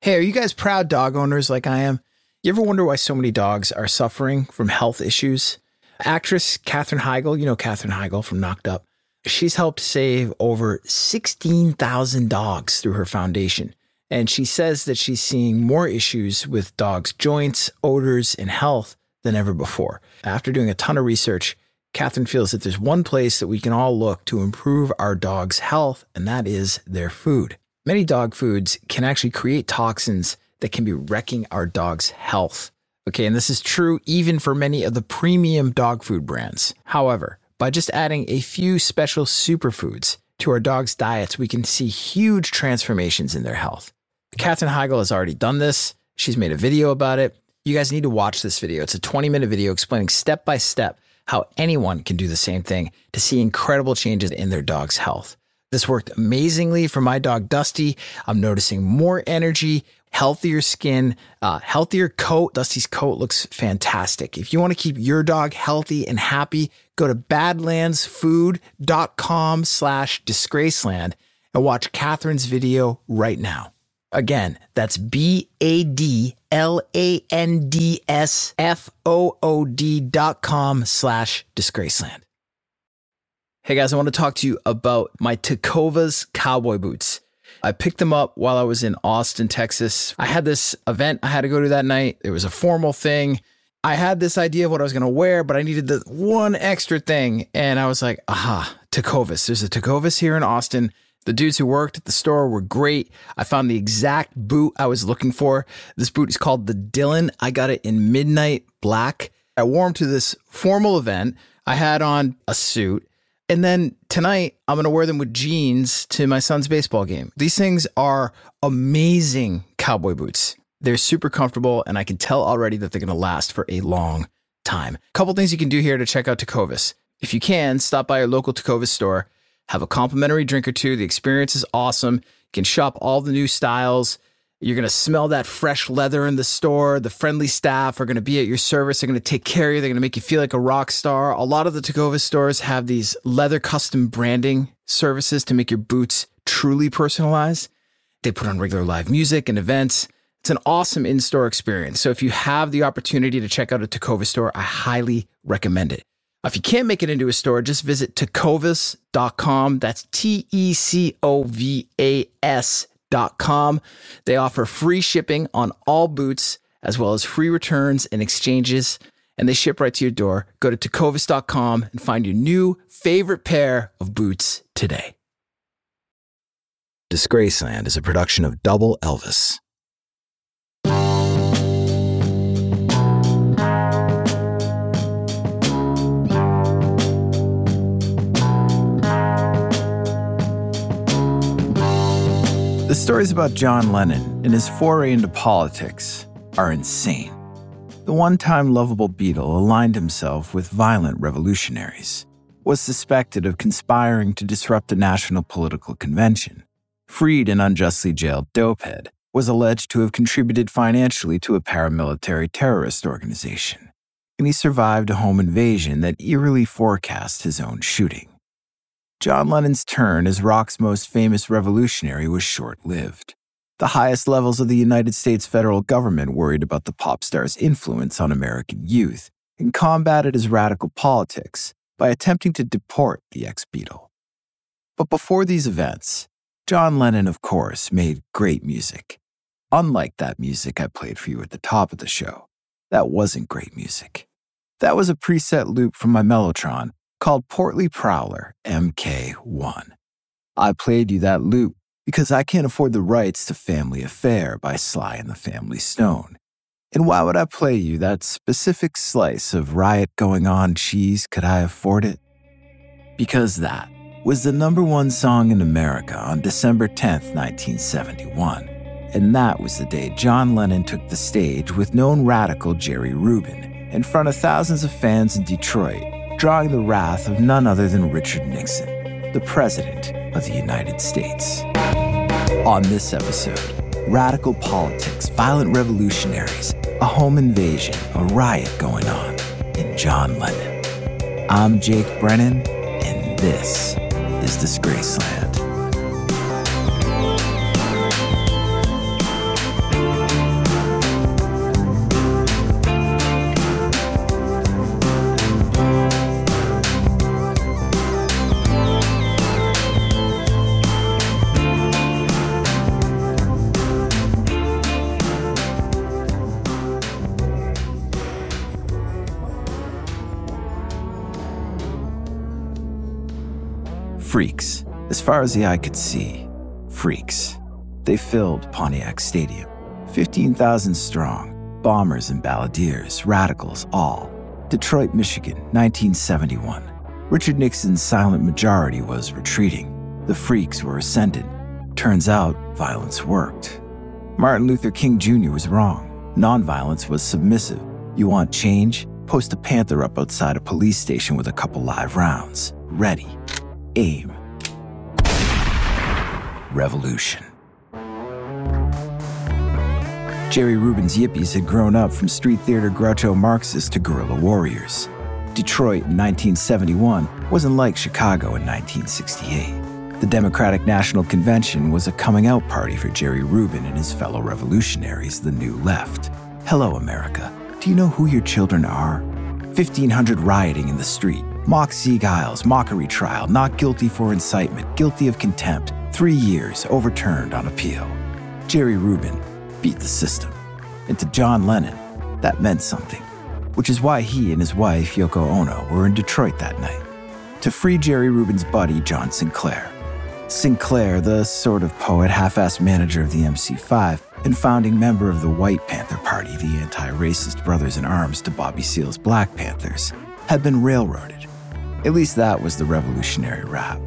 Hey, are you guys proud dog owners like I am? You ever wonder why so many dogs are suffering from health issues? Actress Katherine Heigl, you know Katherine Heigl from Knocked Up, she's helped save over 16,000 dogs through her foundation. And she says that she's seeing more issues with dogs' joints, odors, and health than ever before. After doing a ton of research, Katherine feels that there's one place that we can all look to improve our dog's health, and that is their food. Many dog foods can actually create toxins that can be wrecking our dog's health. Okay, and this is true even for many of the premium dog food brands. However, by just adding a few special superfoods to our dog's diets, we can see huge transformations in their health. Katherine Heigl has already done this. She's made a video about it. You guys need to watch this video. It's a 20 minute video explaining step by step how anyone can do the same thing to see incredible changes in their dog's health. This worked amazingly for my dog Dusty. I'm noticing more energy, healthier skin, uh, healthier coat. Dusty's coat looks fantastic. If you want to keep your dog healthy and happy, go to badlandsfood.com slash disgraceland and watch Katherine's video right now. Again, that's B A D L A N D S F O O D dot com slash disgraceland. Hey guys, I want to talk to you about my Tecovas cowboy boots. I picked them up while I was in Austin, Texas. I had this event I had to go to that night. It was a formal thing. I had this idea of what I was going to wear, but I needed the one extra thing. And I was like, aha, Tecovas. There's a Tecovas here in Austin. The dudes who worked at the store were great. I found the exact boot I was looking for. This boot is called the Dylan. I got it in midnight black. I wore them to this formal event. I had on a suit. And then tonight, I'm going to wear them with jeans to my son's baseball game. These things are amazing cowboy boots. They're super comfortable, and I can tell already that they're going to last for a long time. A couple things you can do here to check out Tecovas. If you can, stop by your local Tecovas store have a complimentary drink or two. The experience is awesome. You can shop all the new styles. You're going to smell that fresh leather in the store. The friendly staff are going to be at your service. They're going to take care of you. They're going to make you feel like a rock star. A lot of the Tecovas stores have these leather custom branding services to make your boots truly personalized. They put on regular live music and events. It's an awesome in store experience. So if you have the opportunity to check out a Tecovas store, I highly recommend it. If you can't make it into a store, just visit tecovas.com. That's T E C O V A S.com. They offer free shipping on all boots, as well as free returns and exchanges, and they ship right to your door. Go to tecovas.com and find your new favorite pair of boots today. Disgraceland is a production of Double Elvis. The stories about John Lennon and his foray into politics are insane. The one time lovable Beatle aligned himself with violent revolutionaries, was suspected of conspiring to disrupt the National Political Convention, freed and unjustly jailed Dopehead, was alleged to have contributed financially to a paramilitary terrorist organization, and he survived a home invasion that eerily forecast his own shooting. John Lennon's turn as rock's most famous revolutionary was short lived. The highest levels of the United States federal government worried about the pop star's influence on American youth and combated his radical politics by attempting to deport the ex Beatle. But before these events, John Lennon, of course, made great music. Unlike that music I played for you at the top of the show, that wasn't great music. That was a preset loop from my Mellotron called Portly Prowler MK1. I played you that loop because I can't afford the rights to Family Affair by Sly and the Family Stone. And why would I play you that specific slice of riot going on cheese? Could I afford it? Because that was the number one song in America on December 10th, 1971. And that was the day John Lennon took the stage with known radical Jerry Rubin in front of thousands of fans in Detroit drawing the wrath of none other than Richard Nixon, the President of the United States. On this episode, radical politics, violent revolutionaries, a home invasion, a riot going on in John Lennon. I'm Jake Brennan, and this is Disgraceland. Freaks, as far as the eye could see. Freaks. They filled Pontiac Stadium. 15,000 strong. Bombers and balladeers, radicals, all. Detroit, Michigan, 1971. Richard Nixon's silent majority was retreating. The freaks were ascendant. Turns out, violence worked. Martin Luther King Jr. was wrong. Nonviolence was submissive. You want change? Post a panther up outside a police station with a couple live rounds. Ready. Aim. Revolution. Jerry Rubin's Yippies had grown up from street theater Groucho Marxists to guerrilla warriors. Detroit in 1971 wasn't like Chicago in 1968. The Democratic National Convention was a coming out party for Jerry Rubin and his fellow revolutionaries, the New Left. Hello, America. Do you know who your children are? 1,500 rioting in the street, mock Sieg mockery trial, not guilty for incitement, guilty of contempt, three years overturned on appeal. Jerry Rubin beat the system. And to John Lennon, that meant something, which is why he and his wife, Yoko Ono, were in Detroit that night to free Jerry Rubin's buddy, John Sinclair. Sinclair, the sort of poet, half assed manager of the MC5, and founding member of the White Panther Party, the anti racist brothers in arms to Bobby Seale's Black Panthers, had been railroaded. At least that was the revolutionary rap.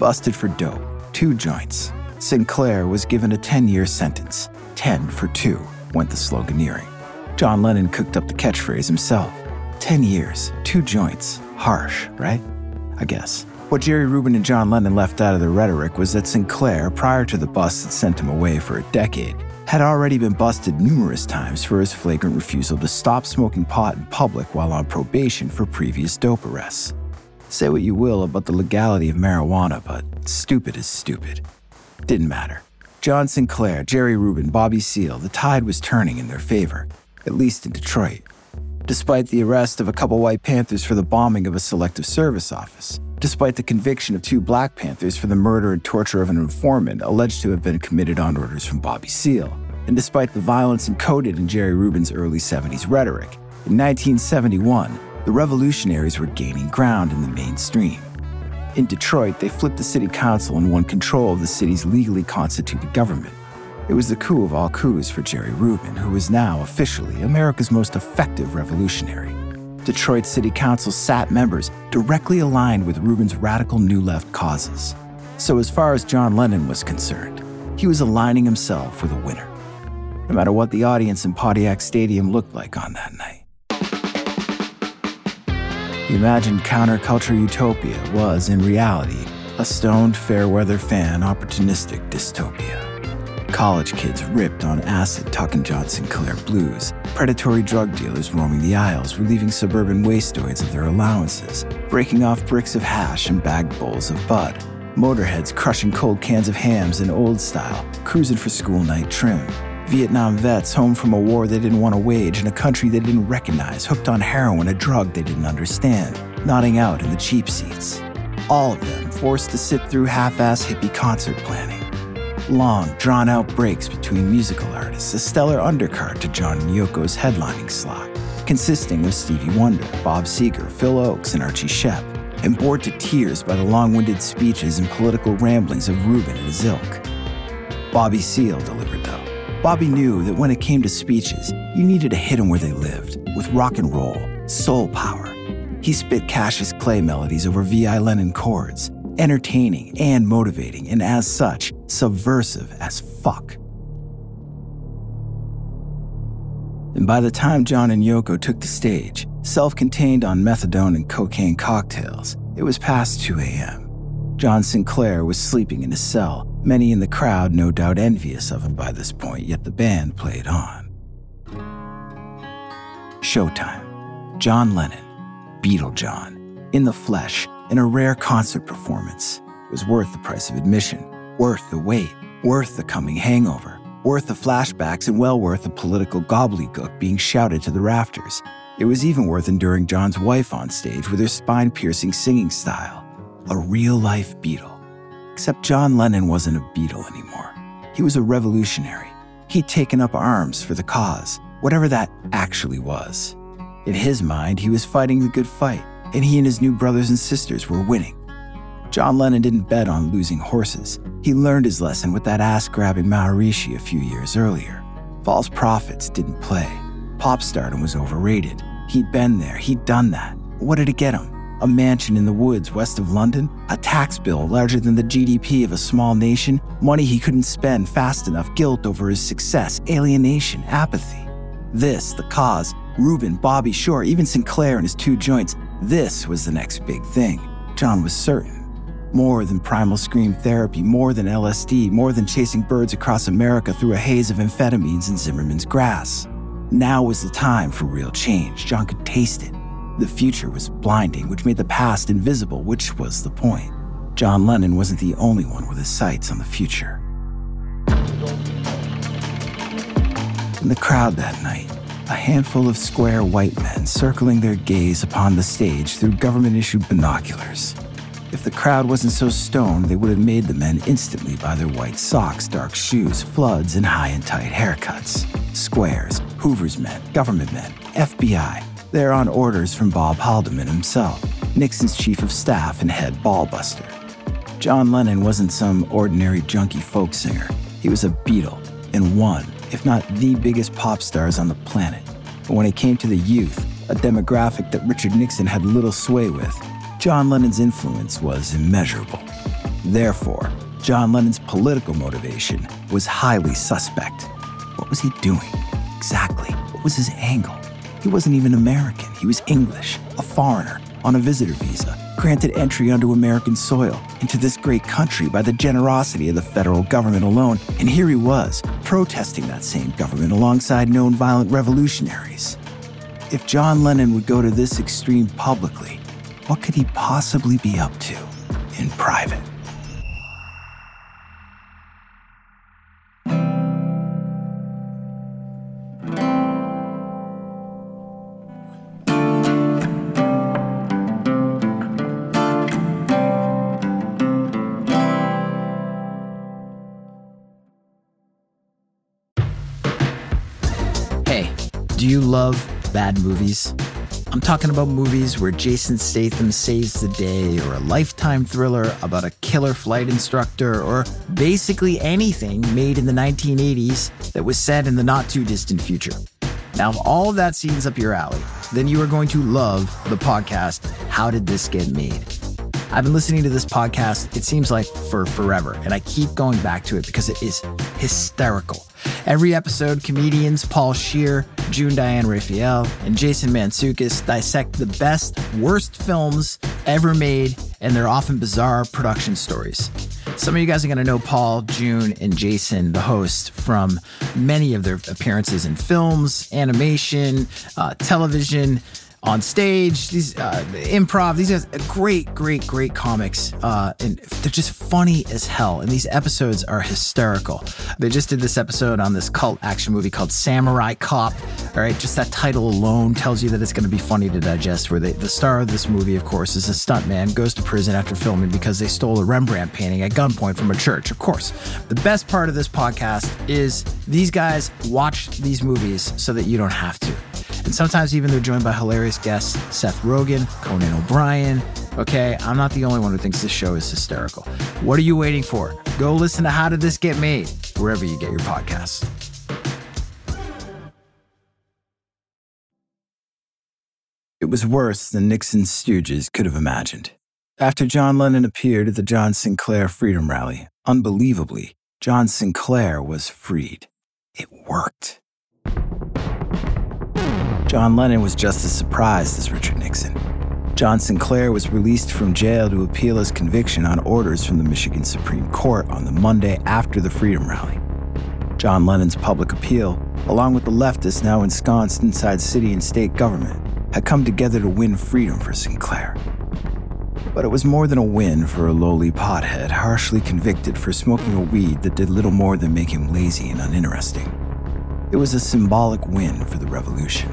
Busted for dope, two joints. Sinclair was given a 10 year sentence. 10 for two, went the sloganeering. John Lennon cooked up the catchphrase himself 10 years, two joints. Harsh, right? I guess. What Jerry Rubin and John Lennon left out of the rhetoric was that Sinclair, prior to the bust that sent him away for a decade, had already been busted numerous times for his flagrant refusal to stop smoking pot in public while on probation for previous dope arrests. Say what you will about the legality of marijuana, but stupid is stupid. Didn't matter. John Sinclair, Jerry Rubin, Bobby Seale, the tide was turning in their favor, at least in Detroit. Despite the arrest of a couple White Panthers for the bombing of a selective service office, despite the conviction of two Black Panthers for the murder and torture of an informant alleged to have been committed on orders from Bobby Seale, and despite the violence encoded in Jerry Rubin's early 70s rhetoric, in 1971, the revolutionaries were gaining ground in the mainstream. In Detroit, they flipped the city council and won control of the city's legally constituted government. It was the coup of all coups for Jerry Rubin, who was now officially America's most effective revolutionary. Detroit City Council sat members directly aligned with Rubin's radical New Left causes. So, as far as John Lennon was concerned, he was aligning himself with a winner, no matter what the audience in Pontiac Stadium looked like on that night. The imagined counterculture utopia was, in reality, a stoned fair weather fan opportunistic dystopia. College kids ripped on acid talking John Sinclair blues, predatory drug dealers roaming the aisles, relieving suburban wastoids of their allowances, breaking off bricks of hash and bagged bowls of bud, motorheads crushing cold cans of Hamm's in old style, cruising for school night trim, Vietnam vets home from a war they didn't want to wage in a country they didn't recognize, hooked on heroin, a drug they didn't understand, nodding out in the cheap seats. All of them forced to sit through half ass hippie concert planning long, drawn out breaks between musical artists, a stellar undercard to John and Yoko's headlining slot, consisting of Stevie Wonder, Bob Seger, Phil Ochs, and Archie Shepp, and bored to tears by the long winded speeches and political ramblings of Rubin and his ilk. Bobby Seale delivered. Bobby knew that when it came to speeches, you needed to hit them where they lived, with rock and roll, soul power. He spit Cassius Clay melodies over V.I. Lenin chords, entertaining and motivating, and as such, subversive as fuck. And by the time John and Yoko took the stage, self contained on methadone and cocaine cocktails, it was past 2 a.m. John Sinclair was sleeping in his cell, many in the crowd no doubt envious of him by this point, yet the band played on. Showtime. John Lennon, Beatle John, in the flesh, in a rare concert performance. It was worth the price of admission, worth the wait, worth the coming hangover, worth the flashbacks, and well worth the political gobbledygook being shouted to the rafters. It was even worth enduring John's wife on stage with her spine piercing singing style. A real life Beatle. Except John Lennon wasn't a Beatle anymore. He was a revolutionary. He'd taken up arms for the cause, whatever that actually was. In his mind, he was fighting the good fight, and he and his new brothers and sisters were winning. John Lennon didn't bet on losing horses. He learned his lesson with that ass grabbing Maharishi a few years earlier. False prophets didn't play. Pop stardom was overrated. He'd been there, he'd done that. What did it get him? A mansion in the woods west of London? A tax bill larger than the GDP of a small nation? Money he couldn't spend fast enough? Guilt over his success? Alienation? Apathy? This, the cause, Rubin, Bobby Shore, even Sinclair and his two joints, this was the next big thing. John was certain. More than primal scream therapy, more than LSD, more than chasing birds across America through a haze of amphetamines and Zimmerman's grass. Now was the time for real change. John could taste it. The future was blinding, which made the past invisible, which was the point. John Lennon wasn't the only one with his sights on the future. In the crowd that night, a handful of square white men circling their gaze upon the stage through government issued binoculars. If the crowd wasn't so stoned, they would have made the men instantly by their white socks, dark shoes, floods, and high and tight haircuts. Squares, Hoover's men, government men, FBI. They're on orders from Bob Haldeman himself, Nixon's chief of staff and head ballbuster. John Lennon wasn't some ordinary junkie folk singer. He was a Beatle and one, if not the biggest pop stars on the planet. But when it came to the youth, a demographic that Richard Nixon had little sway with, John Lennon's influence was immeasurable. Therefore, John Lennon's political motivation was highly suspect. What was he doing? Exactly. What was his angle? He wasn't even American. He was English, a foreigner, on a visitor visa, granted entry onto American soil, into this great country by the generosity of the federal government alone. And here he was, protesting that same government alongside known violent revolutionaries. If John Lennon would go to this extreme publicly, what could he possibly be up to in private? Love bad movies? I'm talking about movies where Jason Statham saves the day, or a lifetime thriller about a killer flight instructor, or basically anything made in the 1980s that was set in the not too distant future. Now, if all of that seems up your alley, then you are going to love the podcast, How Did This Get Made? I've been listening to this podcast, it seems like for forever, and I keep going back to it because it is hysterical. Every episode, comedians Paul Scheer, June Diane Raphael, and Jason Mantzoukas dissect the best, worst films ever made and their often bizarre production stories. Some of you guys are going to know Paul, June, and Jason, the host, from many of their appearances in films, animation, uh, television on stage, these uh, improv. These guys, are great, great, great comics, uh, and they're just funny as hell. And these episodes are hysterical. They just did this episode on this cult action movie called Samurai Cop. All right, just that title alone tells you that it's going to be funny to digest. Where they, the star of this movie, of course, is a stuntman, goes to prison after filming because they stole a Rembrandt painting at gunpoint from a church. Of course, the best part of this podcast is these guys watch these movies so that you don't have to. And sometimes even they're joined by hilarious guests Seth Rogen, Conan O'Brien. Okay, I'm not the only one who thinks this show is hysterical. What are you waiting for? Go listen to How Did This Get Made, wherever you get your podcasts. It was worse than Nixon's stooges could have imagined. After John Lennon appeared at the John Sinclair Freedom Rally, unbelievably, John Sinclair was freed. It worked. John Lennon was just as surprised as Richard Nixon. John Sinclair was released from jail to appeal his conviction on orders from the Michigan Supreme Court on the Monday after the Freedom Rally. John Lennon's public appeal, along with the leftists now ensconced inside city and state government, had come together to win freedom for Sinclair. But it was more than a win for a lowly pothead harshly convicted for smoking a weed that did little more than make him lazy and uninteresting. It was a symbolic win for the revolution,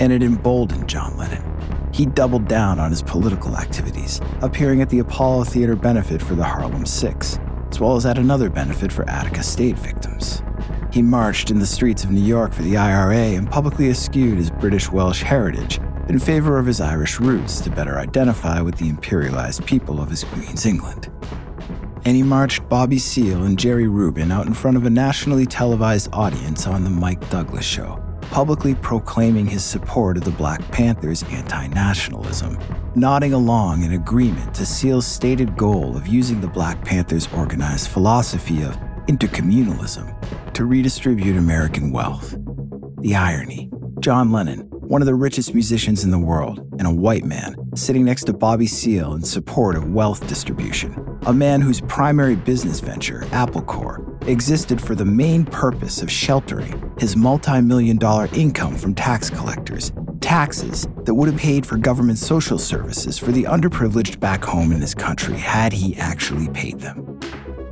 and it emboldened John Lennon. He doubled down on his political activities, appearing at the Apollo Theater benefit for the Harlem Six, as well as at another benefit for Attica State victims. He marched in the streets of New York for the IRA and publicly eschewed his British Welsh heritage, in favor of his Irish roots to better identify with the imperialized people of his Queen's England. And he marched Bobby Seale and Jerry Rubin out in front of a nationally televised audience on The Mike Douglas Show, publicly proclaiming his support of the Black Panthers' anti nationalism, nodding along in agreement to Seale's stated goal of using the Black Panthers' organized philosophy of intercommunalism to redistribute American wealth. The irony John Lennon, one of the richest musicians in the world, and a white man, sitting next to Bobby Seale in support of wealth distribution, a man whose primary business venture, Apple Corps, existed for the main purpose of sheltering his multi million dollar income from tax collectors, taxes that would have paid for government social services for the underprivileged back home in his country had he actually paid them.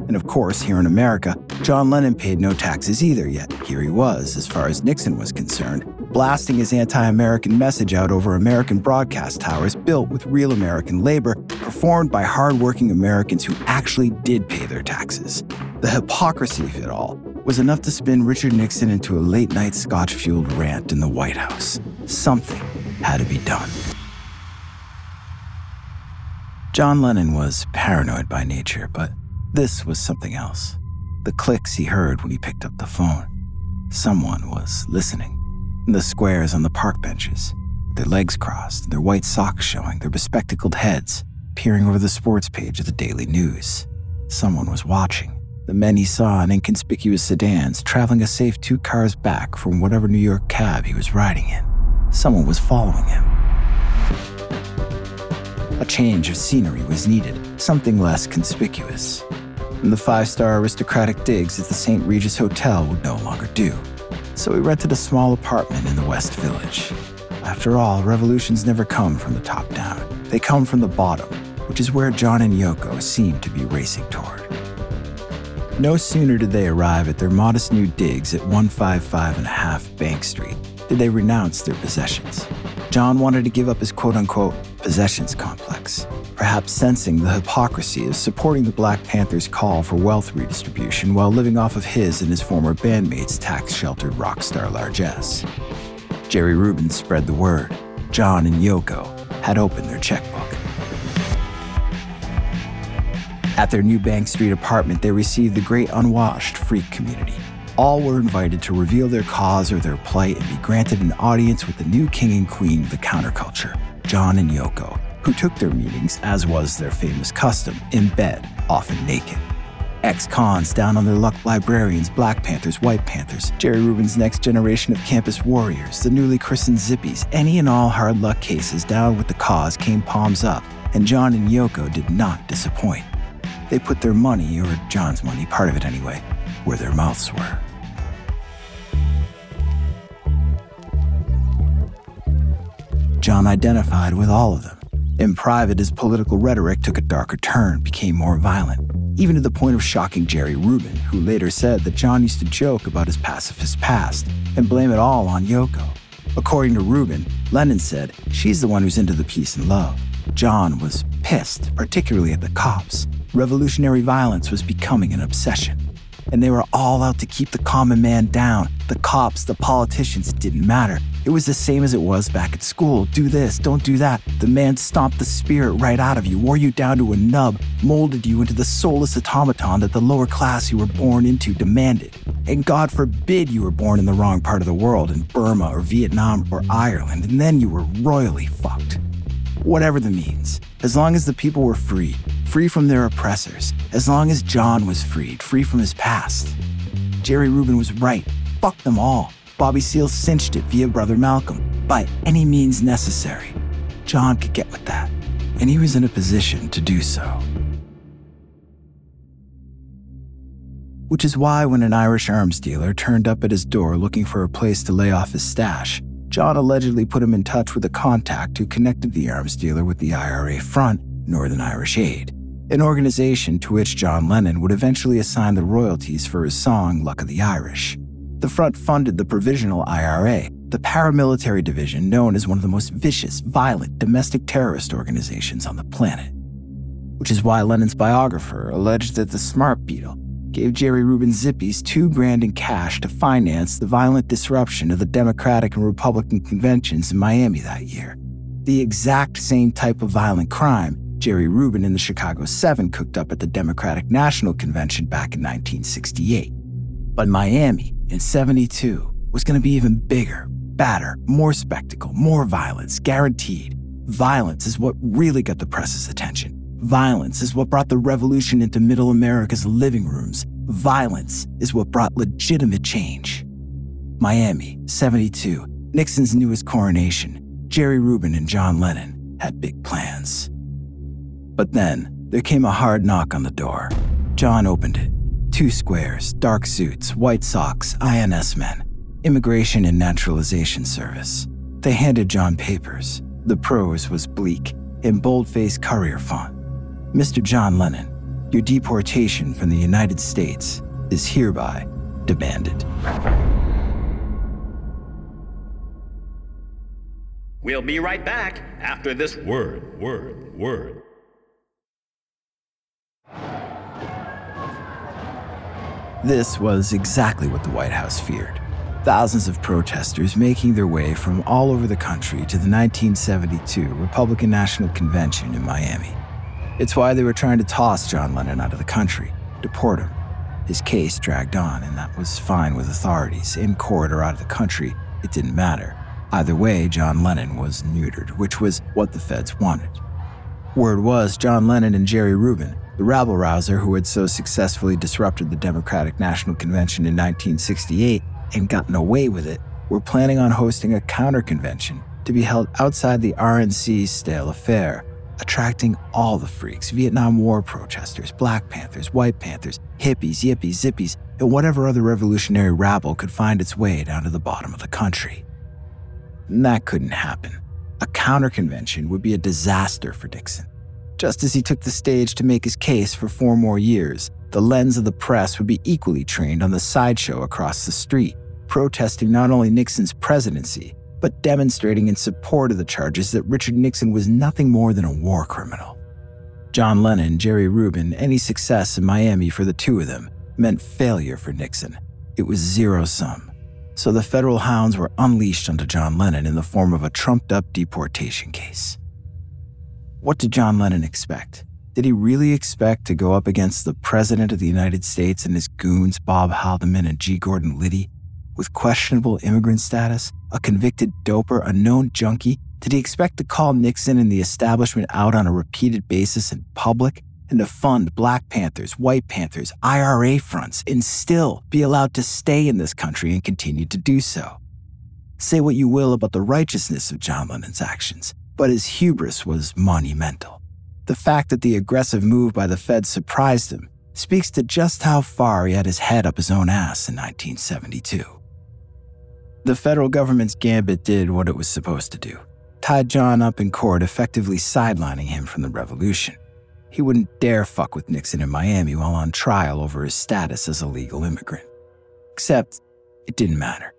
And of course, here in America, John Lennon paid no taxes either, yet here he was, as far as Nixon was concerned, blasting his anti American message out over American broadcast towers built with real American labor, performed by hardworking Americans who actually did pay their taxes. The hypocrisy of it all was enough to spin Richard Nixon into a late night scotch fueled rant in the White House. Something had to be done. John Lennon was paranoid by nature, but this was something else. The clicks he heard when he picked up the phone. Someone was listening. The squares on the park benches, their legs crossed, their white socks showing, their bespectacled heads peering over the sports page of the Daily News. Someone was watching. The men he saw in inconspicuous sedans traveling a safe two cars back from whatever New York cab he was riding in. Someone was following him. A change of scenery was needed, something less conspicuous and the five star aristocratic digs at the St. Regis Hotel would no longer do. So we rented a small apartment in the West Village. After all, revolutions never come from the top down, they come from the bottom, which is where John and Yoko seem to be racing toward. No sooner did they arrive at their modest new digs at 155 and a half Bank Street did they renounce their possessions. John wanted to give up his quote unquote possessions complex perhaps sensing the hypocrisy of supporting the Black Panthers' call for wealth redistribution while living off of his and his former bandmates' tax sheltered rock star largesse. Jerry Rubin spread the word. John and Yoko had opened their checkbook. At their new Bank Street apartment, they received the great unwashed freak community. All were invited to reveal their cause or their plight and be granted an audience with the new king and queen of the counterculture, John and Yoko, who took their meetings, as was their famous custom, in bed, often naked. Ex cons down on their luck librarians, Black Panthers, White Panthers, Jerry Rubin's next generation of campus warriors, the newly christened Zippies, any and all hard luck cases down with the cause came palms up, and John and Yoko did not disappoint. They put their money, or John's money, part of it anyway, where their mouths were. John identified with all of them. In private, his political rhetoric took a darker turn, became more violent, even to the point of shocking Jerry Rubin, who later said that John used to joke about his pacifist past and blame it all on Yoko. According to Rubin, Lennon said, She's the one who's into the peace and love. John was pissed, particularly at the cops. Revolutionary violence was becoming an obsession. And they were all out to keep the common man down. The cops, the politicians, it didn't matter. It was the same as it was back at school. Do this, don't do that. The man stomped the spirit right out of you, wore you down to a nub, molded you into the soulless automaton that the lower class you were born into demanded. And God forbid you were born in the wrong part of the world, in Burma or Vietnam or Ireland, and then you were royally fucked. Whatever the means, as long as the people were free, free from their oppressors, as long as John was freed, free from his past. Jerry Rubin was right. Fuck them all. Bobby Seale cinched it via Brother Malcolm by any means necessary. John could get with that, and he was in a position to do so. Which is why, when an Irish arms dealer turned up at his door looking for a place to lay off his stash, John allegedly put him in touch with a contact who connected the arms dealer with the IRA Front, Northern Irish Aid, an organization to which John Lennon would eventually assign the royalties for his song Luck of the Irish. The front funded the Provisional IRA, the paramilitary division known as one of the most vicious, violent domestic terrorist organizations on the planet. Which is why Lennon's biographer alleged that the Smart Beatle, gave Jerry Rubin Zippies two grand in cash to finance the violent disruption of the Democratic and Republican conventions in Miami that year. The exact same type of violent crime Jerry Rubin and the Chicago Seven cooked up at the Democratic National Convention back in 1968. But Miami in 72 was going to be even bigger, badder, more spectacle, more violence, guaranteed. Violence is what really got the press's attention. Violence is what brought the revolution into middle America's living rooms. Violence is what brought legitimate change. Miami, 72, Nixon's newest coronation. Jerry Rubin and John Lennon had big plans. But then, there came a hard knock on the door. John opened it. Two squares, dark suits, white socks, INS men, Immigration and Naturalization Service. They handed John papers. The prose was bleak, in bold-faced courier font. Mr. John Lennon, your deportation from the United States is hereby demanded. We'll be right back after this word, word, word. This was exactly what the White House feared. Thousands of protesters making their way from all over the country to the 1972 Republican National Convention in Miami. It's why they were trying to toss John Lennon out of the country, deport him. His case dragged on, and that was fine with authorities. In court or out of the country, it didn't matter. Either way, John Lennon was neutered, which was what the feds wanted. Word was John Lennon and Jerry Rubin, the rabble rouser who had so successfully disrupted the Democratic National Convention in 1968 and gotten away with it, were planning on hosting a counter convention to be held outside the RNC's stale affair attracting all the freaks Vietnam War protesters, Black Panthers, White Panthers, hippies, yippies, zippies, and whatever other revolutionary rabble could find its way down to the bottom of the country. And that couldn't happen. A counter convention would be a disaster for Nixon. Just as he took the stage to make his case for four more years, the lens of the press would be equally trained on the sideshow across the street, protesting not only Nixon's presidency, but demonstrating in support of the charges that Richard Nixon was nothing more than a war criminal. John Lennon, Jerry Rubin, any success in Miami for the two of them meant failure for Nixon. It was zero sum. So the federal hounds were unleashed onto John Lennon in the form of a trumped up deportation case. What did John Lennon expect? Did he really expect to go up against the President of the United States and his goons, Bob Haldeman and G. Gordon Liddy, with questionable immigrant status, a convicted doper, a known junkie? Did he expect to call Nixon and the establishment out on a repeated basis in public and to fund Black Panthers, White Panthers, IRA fronts, and still be allowed to stay in this country and continue to do so? Say what you will about the righteousness of John Lennon's actions, but his hubris was monumental. The fact that the aggressive move by the Fed surprised him speaks to just how far he had his head up his own ass in 1972. The federal government's gambit did what it was supposed to do tied John up in court, effectively sidelining him from the revolution. He wouldn't dare fuck with Nixon in Miami while on trial over his status as a legal immigrant. Except, it didn't matter.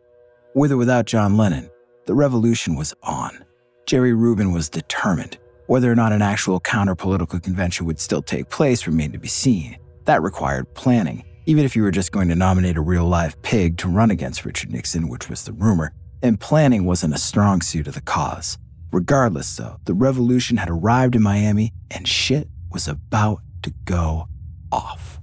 With or without John Lennon, the revolution was on. Jerry Rubin was determined. Whether or not an actual counter political convention would still take place remained to be seen. That required planning, even if you were just going to nominate a real live pig to run against Richard Nixon, which was the rumor, and planning wasn't a strong suit of the cause. Regardless, though, the revolution had arrived in Miami and shit was about to go off.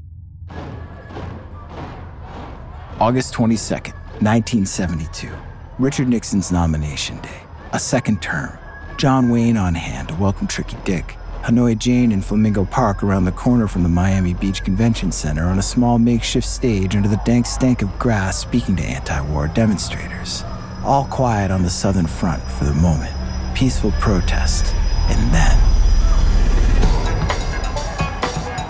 August 22nd, 1972, Richard Nixon's nomination day, a second term. John Wayne on hand to welcome Tricky Dick, Hanoi Jane in Flamingo Park around the corner from the Miami Beach Convention Center on a small makeshift stage under the dank stank of grass speaking to anti war demonstrators. All quiet on the southern front for the moment. Peaceful protest. And then.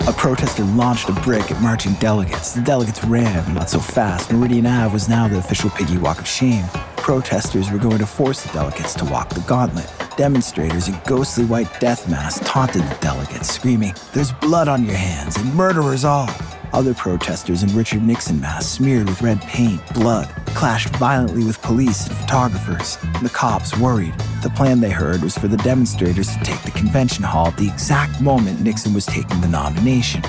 A protester launched a brick at marching delegates. The delegates ran, not so fast. Meridian Ave was now the official piggy walk of shame. Protesters were going to force the delegates to walk the gauntlet. Demonstrators in ghostly white death masks taunted the delegates, screaming, There's blood on your hands, and murderers all. Other protesters in Richard Nixon masks, smeared with red paint, blood, clashed violently with police and photographers. The cops, worried, The plan they heard was for the demonstrators to take the convention hall at the exact moment Nixon was taking the nomination.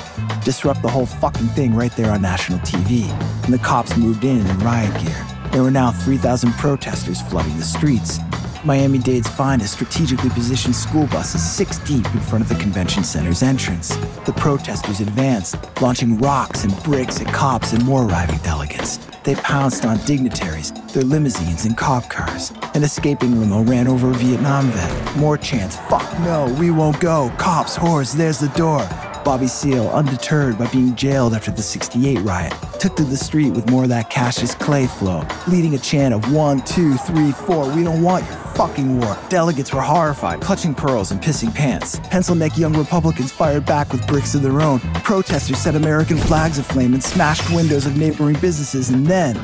Disrupt the whole fucking thing right there on national TV. And the cops moved in in riot gear. There were now 3,000 protesters flooding the streets. Miami Dade's finest strategically positioned school buses six deep in front of the convention center's entrance. The protesters advanced, launching rocks and bricks at cops and more arriving delegates. They pounced on dignitaries, their limousines and cop cars. An escaping limo ran over a Vietnam vet. More chants, fuck no, we won't go. Cops, whores, there's the door. Bobby Seale, undeterred by being jailed after the 68 riot, took to the street with more of that Cassius Clay flow, leading a chant of one, two, three, four, we don't want your fucking war. Delegates were horrified, clutching pearls and pissing pants. Pencil neck young Republicans fired back with bricks of their own. Protesters set American flags aflame and smashed windows of neighboring businesses, and then.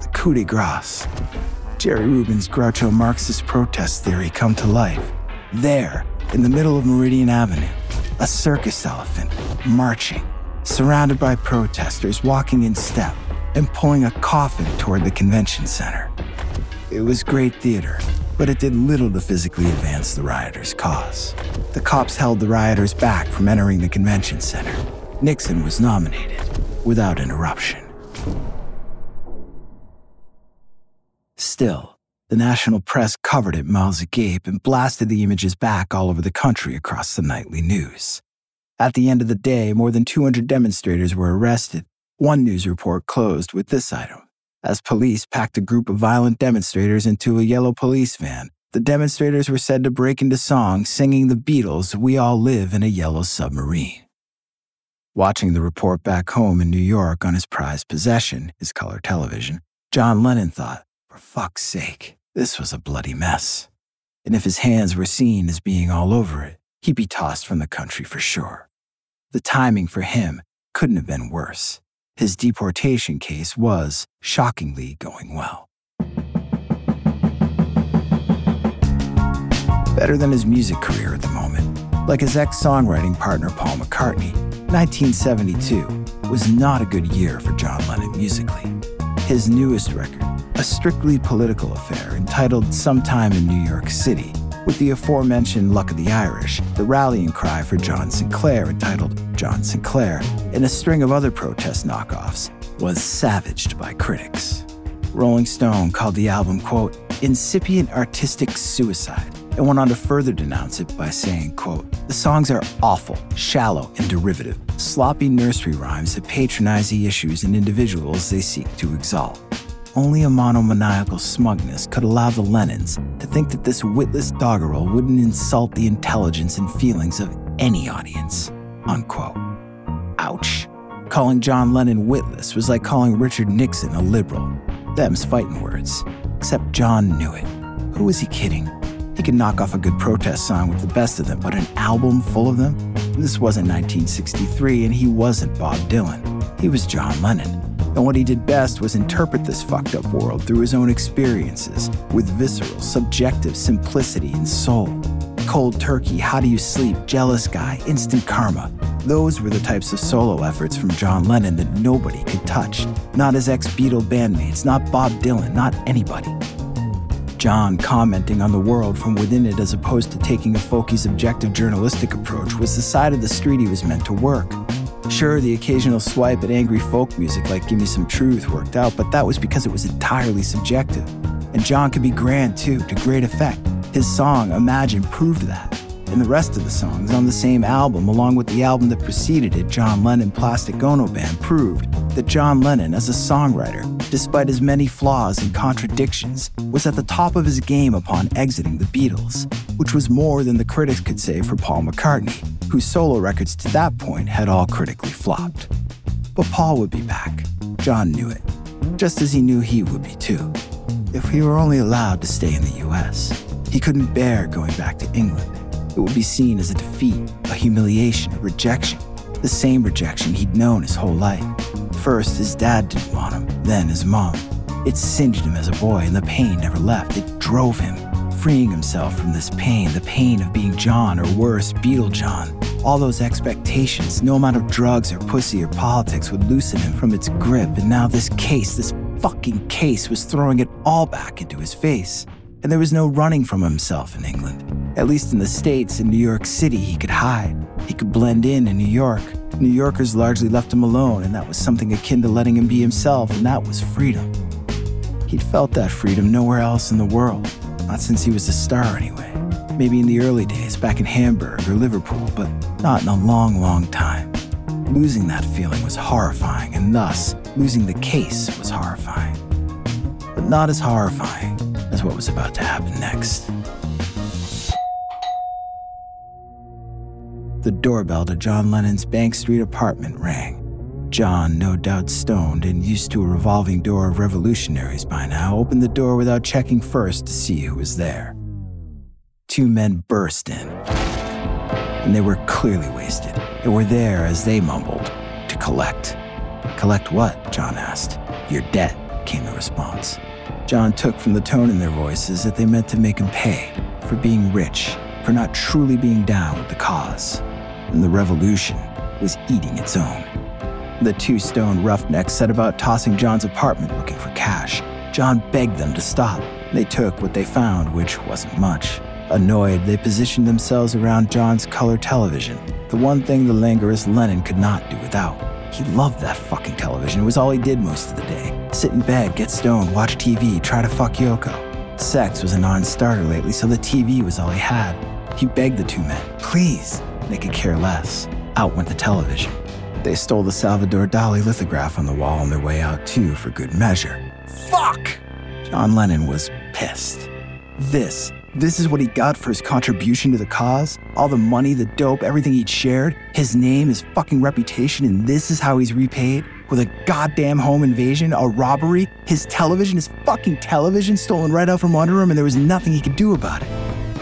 The coup de grace. Jerry Rubin's Groucho Marxist protest theory come to life. There, in the middle of Meridian Avenue, a circus elephant marching, surrounded by protesters walking in step and pulling a coffin toward the convention center. It was great theater, but it did little to physically advance the rioters' cause. The cops held the rioters back from entering the convention center. Nixon was nominated without interruption. Still, the national press covered it mouths agape and blasted the images back all over the country across the nightly news. At the end of the day, more than 200 demonstrators were arrested. One news report closed with this item. As police packed a group of violent demonstrators into a yellow police van, the demonstrators were said to break into song singing the Beatles' We All Live in a Yellow Submarine. Watching the report back home in New York on his prized possession, his color television, John Lennon thought, for fuck's sake, this was a bloody mess. And if his hands were seen as being all over it, he'd be tossed from the country for sure. The timing for him couldn't have been worse. His deportation case was, shockingly, going well. Better than his music career at the moment. Like his ex songwriting partner Paul McCartney, 1972 was not a good year for John Lennon musically. His newest record, a strictly political affair entitled Sometime in New York City, with the aforementioned Luck of the Irish, the rallying cry for John Sinclair entitled John Sinclair, and a string of other protest knockoffs, was savaged by critics. Rolling Stone called the album, quote, incipient artistic suicide, and went on to further denounce it by saying, quote, the songs are awful, shallow, and derivative, sloppy nursery rhymes that patronize the issues and individuals they seek to exalt. Only a monomaniacal smugness could allow the Lennons to think that this witless doggerel wouldn't insult the intelligence and feelings of any audience. Unquote. Ouch. Calling John Lennon witless was like calling Richard Nixon a liberal. Them's fighting words. Except John knew it. Who was he kidding? He could knock off a good protest song with the best of them, but an album full of them? This wasn't 1963, and he wasn't Bob Dylan. He was John Lennon. And what he did best was interpret this fucked up world through his own experiences with visceral, subjective simplicity and soul. Cold Turkey, How Do You Sleep, Jealous Guy, Instant Karma. Those were the types of solo efforts from John Lennon that nobody could touch. Not his ex Beatle bandmates, not Bob Dylan, not anybody. John commenting on the world from within it as opposed to taking a folky objective journalistic approach was the side of the street he was meant to work. Sure, the occasional swipe at angry folk music like Give Me Some Truth worked out, but that was because it was entirely subjective. And John could be grand too, to great effect. His song, Imagine, proved that. And the rest of the songs on the same album, along with the album that preceded it, John Lennon Plastic Ono Band, proved that John Lennon, as a songwriter, despite his many flaws and contradictions, was at the top of his game upon exiting the Beatles, which was more than the critics could say for Paul McCartney, whose solo records to that point had all critically flopped. But Paul would be back. John knew it, just as he knew he would be too. If he were only allowed to stay in the US, he couldn't bear going back to England. It would be seen as a defeat, a humiliation, a rejection, the same rejection he'd known his whole life. First, his dad didn't want him, then his mom. It singed him as a boy, and the pain never left. It drove him, freeing himself from this pain, the pain of being John, or worse, Beatle John. All those expectations, no amount of drugs or pussy or politics would loosen him from its grip, and now this case, this fucking case, was throwing it all back into his face. and there was no running from himself in England. At least in the States, in New York City, he could hide. He could blend in in New York. New Yorkers largely left him alone, and that was something akin to letting him be himself, and that was freedom. He'd felt that freedom nowhere else in the world, not since he was a star anyway. Maybe in the early days, back in Hamburg or Liverpool, but not in a long, long time. Losing that feeling was horrifying, and thus, losing the case was horrifying. But not as horrifying as what was about to happen next. The doorbell to John Lennon's Bank Street apartment rang. John, no doubt stoned and used to a revolving door of revolutionaries by now, opened the door without checking first to see who was there. Two men burst in, and they were clearly wasted. They were there, as they mumbled, to collect. Collect what? John asked. Your debt, came the response. John took from the tone in their voices that they meant to make him pay for being rich, for not truly being down with the cause. And the revolution was eating its own. The two stone roughnecks set about tossing John's apartment looking for cash. John begged them to stop. They took what they found, which wasn't much. Annoyed, they positioned themselves around John's color television, the one thing the languorous Lennon could not do without. He loved that fucking television. It was all he did most of the day. Sit in bed, get stoned, watch TV, try to fuck Yoko. Sex was a non starter lately, so the TV was all he had. He begged the two men, please. They could care less. Out went the television. They stole the Salvador Dali lithograph on the wall on their way out, too, for good measure. Fuck! John Lennon was pissed. This, this is what he got for his contribution to the cause? All the money, the dope, everything he'd shared, his name, his fucking reputation, and this is how he's repaid? With a goddamn home invasion, a robbery, his television, his fucking television stolen right out from under him, and there was nothing he could do about it.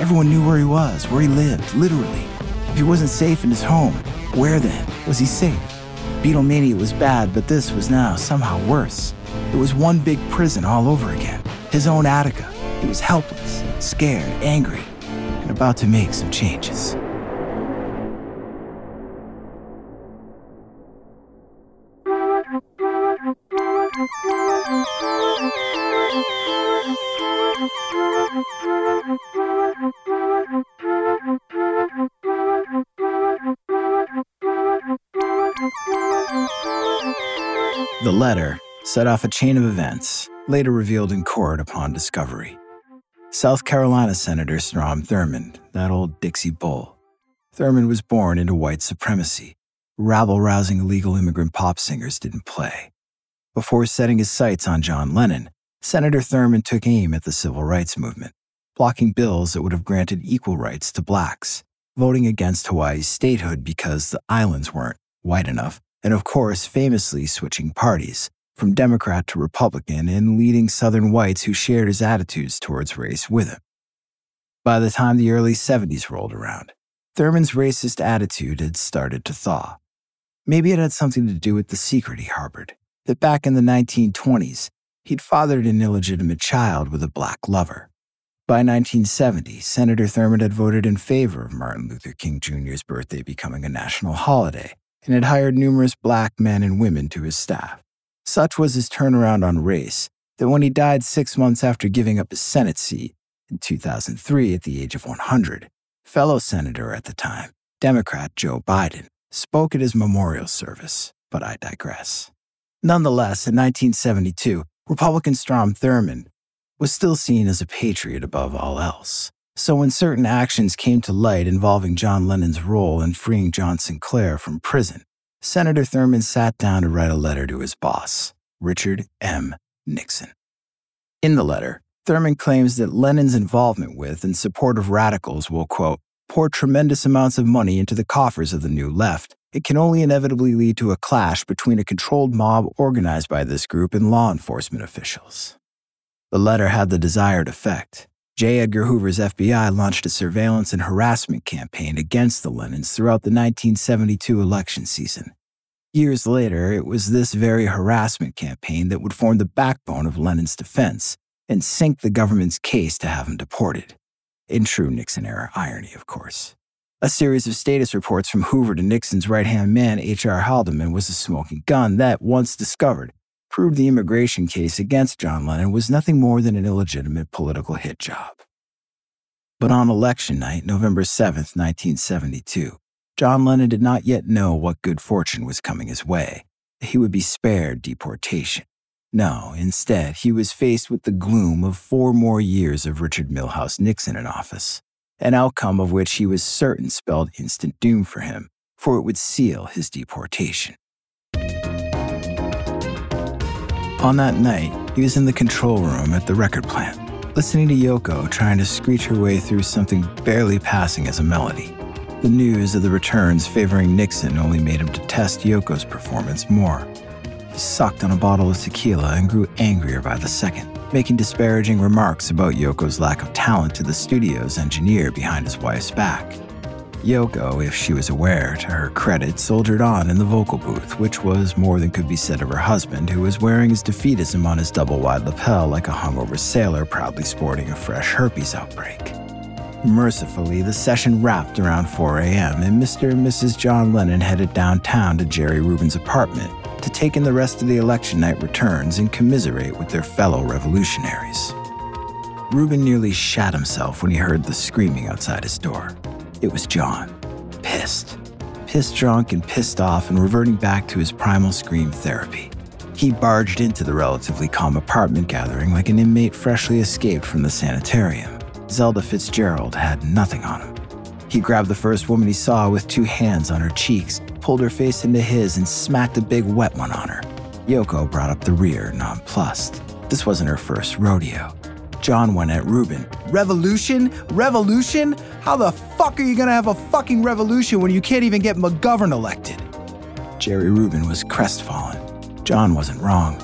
Everyone knew where he was, where he lived, literally. If he wasn't safe in his home, where then was he safe? Beatlemania was bad, but this was now somehow worse. It was one big prison all over again. His own Attica. He was helpless, scared, angry, and about to make some changes. The letter set off a chain of events, later revealed in court upon discovery. South Carolina Senator Strom Thurmond, that old Dixie bull. Thurmond was born into white supremacy. Rabble rousing illegal immigrant pop singers didn't play. Before setting his sights on John Lennon, Senator Thurmond took aim at the civil rights movement, blocking bills that would have granted equal rights to blacks, voting against Hawaii's statehood because the islands weren't white enough, and of course, famously switching parties from Democrat to Republican and leading Southern whites who shared his attitudes towards race with him. By the time the early 70s rolled around, Thurmond's racist attitude had started to thaw. Maybe it had something to do with the secret he harbored that back in the 1920s, he'd fathered an illegitimate child with a black lover. By 1970, Senator Thurmond had voted in favor of Martin Luther King Jr.'s birthday becoming a national holiday and had hired numerous black men and women to his staff. Such was his turnaround on race that when he died six months after giving up his Senate seat in 2003 at the age of 100, fellow senator at the time, Democrat Joe Biden, spoke at his memorial service, but I digress. Nonetheless, in 1972, Republican Strom Thurmond was still seen as a patriot above all else. So when certain actions came to light involving John Lennon's role in freeing John Sinclair from prison, Senator Thurmond sat down to write a letter to his boss, Richard M. Nixon. In the letter, Thurmond claims that Lennon's involvement with and support of radicals will, quote, pour tremendous amounts of money into the coffers of the new left. It can only inevitably lead to a clash between a controlled mob organized by this group and law enforcement officials. The letter had the desired effect. J. Edgar Hoover's FBI launched a surveillance and harassment campaign against the Lennons throughout the 1972 election season. Years later, it was this very harassment campaign that would form the backbone of Lennon's defense and sink the government's case to have him deported. In true Nixon era irony, of course. A series of status reports from Hoover to Nixon's right hand man, H.R. Haldeman, was a smoking gun that, once discovered, proved the immigration case against John Lennon was nothing more than an illegitimate political hit job. But on election night, November 7th, 1972, John Lennon did not yet know what good fortune was coming his way. He would be spared deportation. No, instead, he was faced with the gloom of four more years of Richard Milhous Nixon in office, an outcome of which he was certain spelled instant doom for him, for it would seal his deportation. On that night, he was in the control room at the record plant, listening to Yoko trying to screech her way through something barely passing as a melody. The news of the returns favoring Nixon only made him detest Yoko's performance more. He sucked on a bottle of tequila and grew angrier by the second, making disparaging remarks about Yoko's lack of talent to the studio's engineer behind his wife's back. Yoko, if she was aware, to her credit, soldiered on in the vocal booth, which was more than could be said of her husband, who was wearing his defeatism on his double wide lapel like a hungover sailor proudly sporting a fresh herpes outbreak. Mercifully, the session wrapped around 4 a.m., and Mr. and Mrs. John Lennon headed downtown to Jerry Rubin's apartment to take in the rest of the election night returns and commiserate with their fellow revolutionaries. Rubin nearly shat himself when he heard the screaming outside his door. It was John, pissed. Pissed drunk and pissed off and reverting back to his primal scream therapy. He barged into the relatively calm apartment gathering like an inmate freshly escaped from the sanitarium. Zelda Fitzgerald had nothing on him. He grabbed the first woman he saw with two hands on her cheeks, pulled her face into his, and smacked a big wet one on her. Yoko brought up the rear, nonplussed. This wasn't her first rodeo. John went at Rubin. Revolution? Revolution? How the fuck are you gonna have a fucking revolution when you can't even get McGovern elected? Jerry Rubin was crestfallen. John wasn't wrong.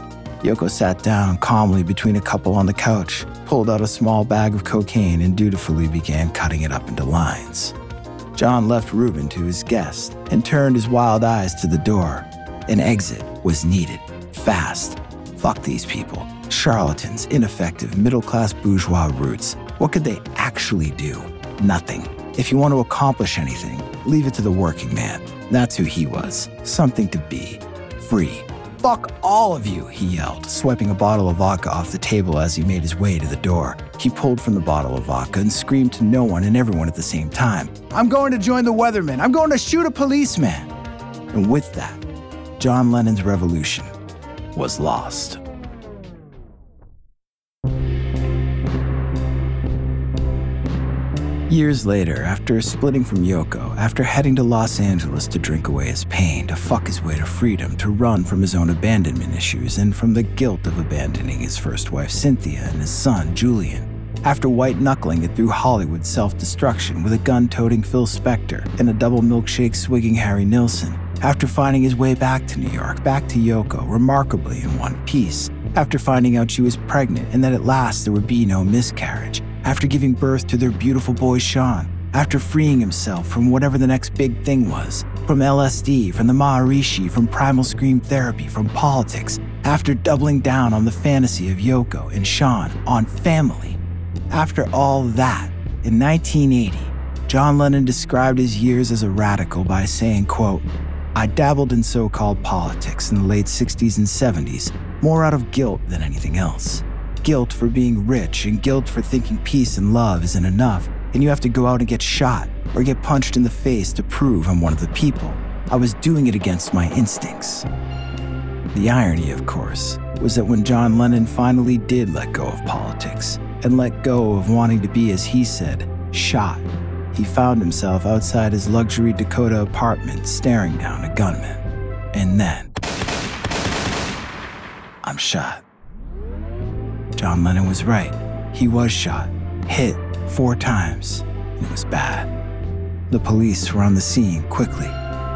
Yoko sat down calmly between a couple on the couch, pulled out a small bag of cocaine, and dutifully began cutting it up into lines. John left Rubin to his guest and turned his wild eyes to the door. An exit was needed, fast. Fuck these people charlatans, ineffective, middle class bourgeois roots. What could they actually do? Nothing. If you want to accomplish anything, leave it to the working man. That's who he was. Something to be. Free. Fuck all of you, he yelled, swiping a bottle of vodka off the table as he made his way to the door. He pulled from the bottle of vodka and screamed to no one and everyone at the same time I'm going to join the Weathermen. I'm going to shoot a policeman. And with that, John Lennon's revolution was lost. Years later, after splitting from Yoko, after heading to Los Angeles to drink away his pain, to fuck his way to freedom, to run from his own abandonment issues, and from the guilt of abandoning his first wife Cynthia and his son Julian, after white knuckling it through Hollywood self destruction with a gun toting Phil Spector and a double milkshake swigging Harry Nilsson, after finding his way back to New York, back to Yoko, remarkably in one piece, after finding out she was pregnant and that at last there would be no miscarriage, after giving birth to their beautiful boy Sean, after freeing himself from whatever the next big thing was, from LSD, from the Maharishi, from primal scream therapy, from politics, after doubling down on the fantasy of Yoko and Sean, on family. After all that, in 1980, John Lennon described his years as a radical by saying, quote, I dabbled in so-called politics in the late 60s and 70s, more out of guilt than anything else guilt for being rich and guilt for thinking peace and love isn't enough, and you have to go out and get shot or get punched in the face to prove I'm one of the people. I was doing it against my instincts. The irony, of course, was that when John Lennon finally did let go of politics and let go of wanting to be, as he said, shot, he found himself outside his luxury Dakota apartment staring down a gunman. And then, I'm shot. John Lennon was right. He was shot, hit four times. and It was bad. The police were on the scene quickly.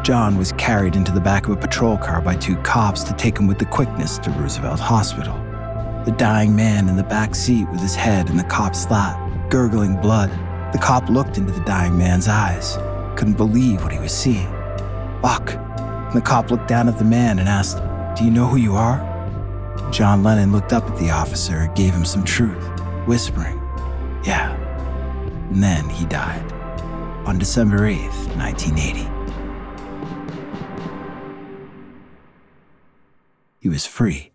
John was carried into the back of a patrol car by two cops to take him with the quickness to Roosevelt Hospital. The dying man in the back seat with his head in the cop's lap, gurgling blood. The cop looked into the dying man's eyes, couldn't believe what he was seeing. Fuck. And the cop looked down at the man and asked, Do you know who you are? John Lennon looked up at the officer and gave him some truth, whispering, Yeah. And then he died on December 8th, 1980. He was free.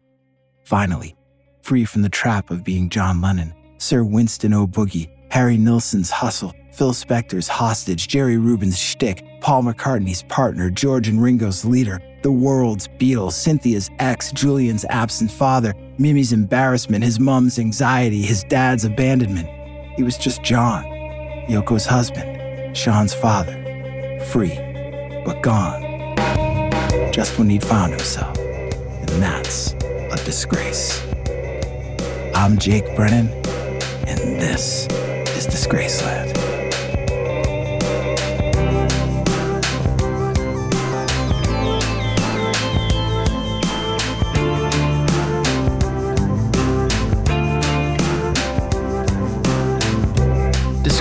Finally, free from the trap of being John Lennon, Sir Winston O'Boogie, Harry Nilsson's hustle, Phil Spector's hostage, Jerry Rubin's shtick, Paul McCartney's partner, George and Ringo's leader, the world's Beatles, Cynthia's ex, Julian's absent father, Mimi's embarrassment, his mum's anxiety, his dad's abandonment. He was just John, Yoko's husband, Sean's father, free, but gone. Just when he'd found himself. And that's a disgrace. I'm Jake Brennan, and this is Disgraceland.